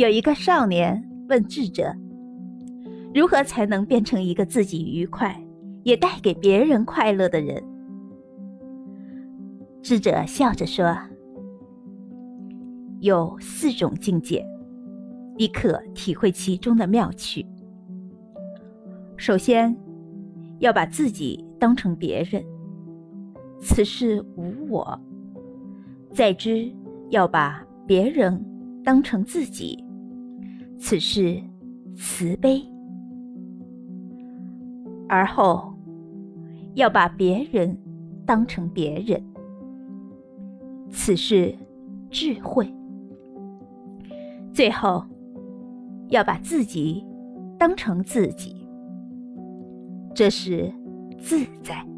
有一个少年问智者：“如何才能变成一个自己愉快，也带给别人快乐的人？”智者笑着说：“有四种境界，你可体会其中的妙趣。首先，要把自己当成别人，此事无我；再之，要把别人当成自己。”此事慈悲，而后要把别人当成别人。此事智慧，最后要把自己当成自己。这是自在。